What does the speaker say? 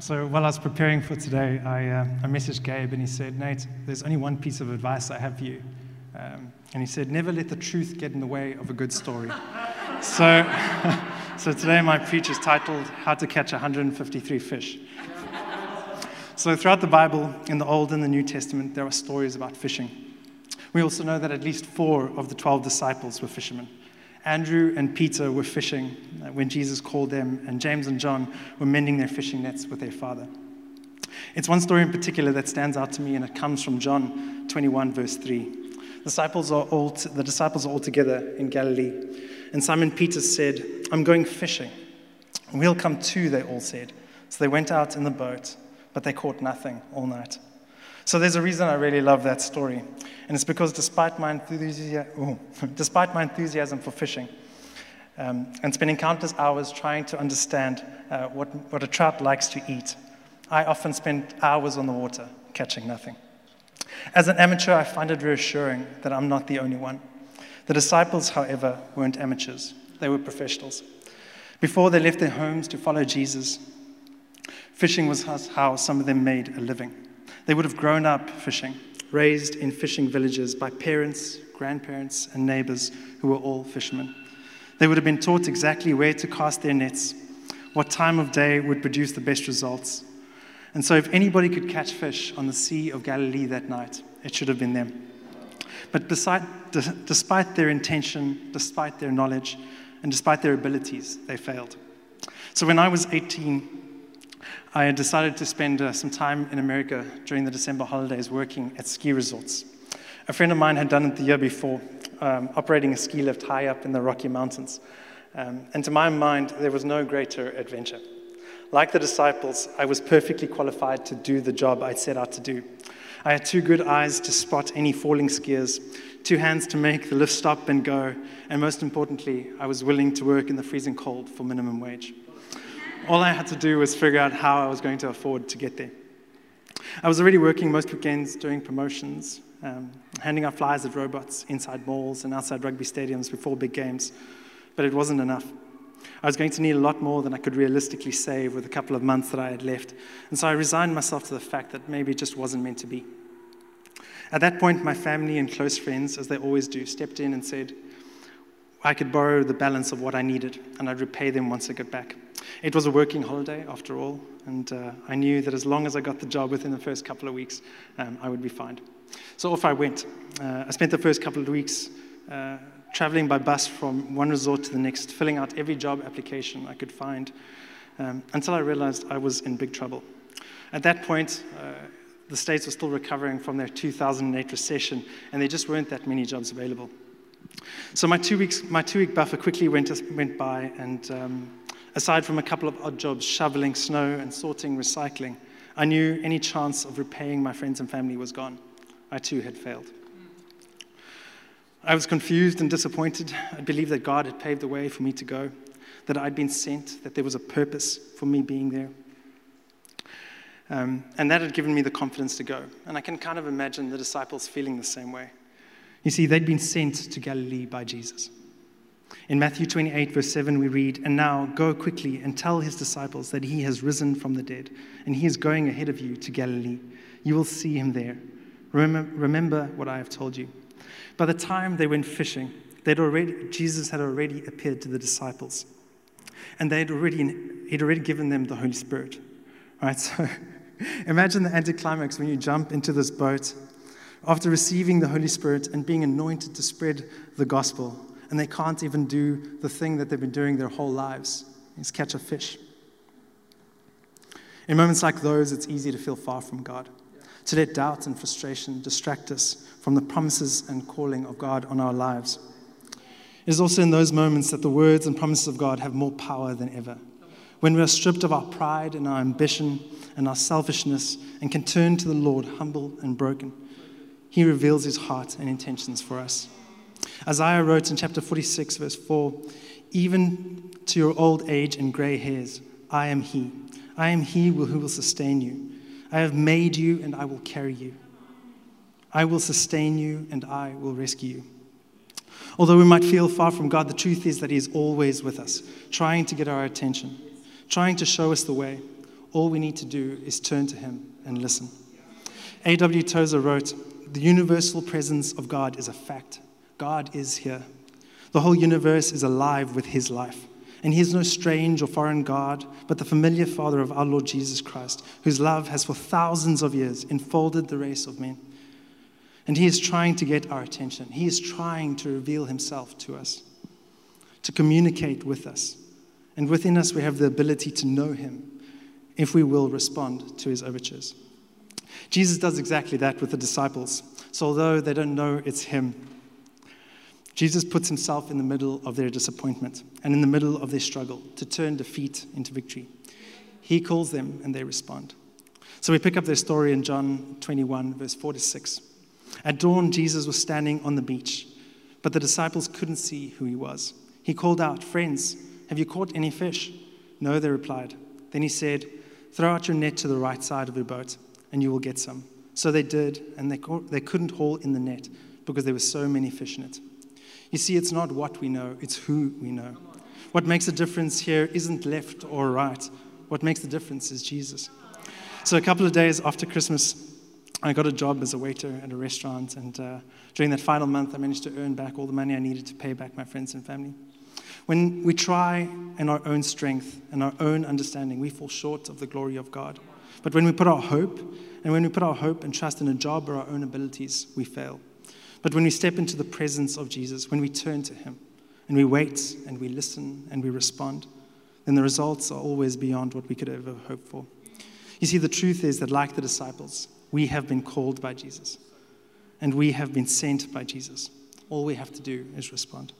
So while I was preparing for today, I, uh, I messaged Gabe and he said, Nate, there's only one piece of advice I have for you. Um, and he said, never let the truth get in the way of a good story. so, so today my preach is titled, How to Catch 153 Fish. So throughout the Bible, in the Old and the New Testament, there are stories about fishing. We also know that at least four of the 12 disciples were fishermen. Andrew and Peter were fishing when Jesus called them, and James and John were mending their fishing nets with their father. It's one story in particular that stands out to me, and it comes from John 21, verse 3. The disciples are all, t- the disciples are all together in Galilee, and Simon Peter said, I'm going fishing. We'll come too, they all said. So they went out in the boat, but they caught nothing all night. So there's a reason I really love that story. And it's because despite my, enthusi- oh, despite my enthusiasm for fishing um, and spending countless hours trying to understand uh, what, what a trout likes to eat, I often spend hours on the water catching nothing. As an amateur, I find it reassuring that I'm not the only one. The disciples, however, weren't amateurs, they were professionals. Before they left their homes to follow Jesus, fishing was how some of them made a living. They would have grown up fishing, raised in fishing villages by parents, grandparents, and neighbors who were all fishermen. They would have been taught exactly where to cast their nets, what time of day would produce the best results. And so, if anybody could catch fish on the Sea of Galilee that night, it should have been them. But beside, despite their intention, despite their knowledge, and despite their abilities, they failed. So, when I was 18, I decided to spend uh, some time in America during the December holidays working at ski resorts. A friend of mine had done it the year before, um, operating a ski lift high up in the Rocky Mountains. Um, and to my mind, there was no greater adventure. Like the disciples, I was perfectly qualified to do the job I'd set out to do. I had two good eyes to spot any falling skiers, two hands to make the lift stop and go, and most importantly, I was willing to work in the freezing cold for minimum wage. All I had to do was figure out how I was going to afford to get there. I was already working most weekends doing promotions, um, handing out flyers at robots inside malls and outside rugby stadiums before big games, but it wasn't enough. I was going to need a lot more than I could realistically save with a couple of months that I had left, and so I resigned myself to the fact that maybe it just wasn't meant to be. At that point, my family and close friends, as they always do, stepped in and said, I could borrow the balance of what I needed, and I'd repay them once I got back. It was a working holiday, after all, and uh, I knew that as long as I got the job within the first couple of weeks, um, I would be fine. So off I went. Uh, I spent the first couple of weeks uh, traveling by bus from one resort to the next, filling out every job application I could find, um, until I realized I was in big trouble. At that point, uh, the States were still recovering from their 2008 recession, and there just weren't that many jobs available. So my two weeks, my two week buffer quickly went, went by, and um, aside from a couple of odd jobs, shoveling snow and sorting recycling, I knew any chance of repaying my friends and family was gone. I too had failed. I was confused and disappointed. I believed that God had paved the way for me to go, that I'd been sent, that there was a purpose for me being there. Um, and that had given me the confidence to go. And I can kind of imagine the disciples feeling the same way. You see, they'd been sent to Galilee by Jesus. In Matthew 28, verse 7, we read, And now go quickly and tell his disciples that he has risen from the dead, and he is going ahead of you to Galilee. You will see him there. Remember, what I have told you. By the time they went fishing, they'd already, Jesus had already appeared to the disciples, and they'd already, he'd already given them the Holy Spirit. Right? So imagine the anticlimax when you jump into this boat after receiving the Holy Spirit and being anointed to spread the gospel, and they can't even do the thing that they've been doing their whole lives is catch a fish. In moments like those, it's easy to feel far from God, to let doubt and frustration distract us from the promises and calling of God on our lives. It is also in those moments that the words and promises of God have more power than ever. When we are stripped of our pride and our ambition and our selfishness and can turn to the Lord humble and broken he reveals his heart and intentions for us. Isaiah wrote in chapter 46, verse 4 Even to your old age and gray hairs, I am he. I am he who will sustain you. I have made you, and I will carry you. I will sustain you, and I will rescue you. Although we might feel far from God, the truth is that He is always with us, trying to get our attention, trying to show us the way, All we need to do is turn to Him and listen. A.W. Tozer wrote, The universal presence of God is a fact. God is here. The whole universe is alive with His life. And He is no strange or foreign God, but the familiar Father of our Lord Jesus Christ, whose love has for thousands of years enfolded the race of men. And He is trying to get our attention. He is trying to reveal Himself to us, to communicate with us. And within us, we have the ability to know Him if we will respond to His overtures. Jesus does exactly that with the disciples. So, although they don't know it's Him, Jesus puts Himself in the middle of their disappointment and in the middle of their struggle to turn defeat into victory. He calls them and they respond. So, we pick up their story in John 21, verse 4 to 6. At dawn, Jesus was standing on the beach, but the disciples couldn't see who he was. He called out, Friends, have you caught any fish? No, they replied. Then he said, Throw out your net to the right side of your boat and you will get some. So they did, and they, they couldn't haul in the net because there were so many fish in it. You see, it's not what we know, it's who we know. What makes a difference here isn't left or right. What makes the difference is Jesus. So, a couple of days after Christmas, I got a job as a waiter at a restaurant, and uh, during that final month, I managed to earn back all the money I needed to pay back my friends and family. When we try in our own strength and our own understanding, we fall short of the glory of God. But when we put our hope, and when we put our hope and trust in a job or our own abilities, we fail. But when we step into the presence of Jesus, when we turn to Him, and we wait, and we listen, and we respond, then the results are always beyond what we could ever hope for. You see, the truth is that, like the disciples, we have been called by Jesus, and we have been sent by Jesus. All we have to do is respond.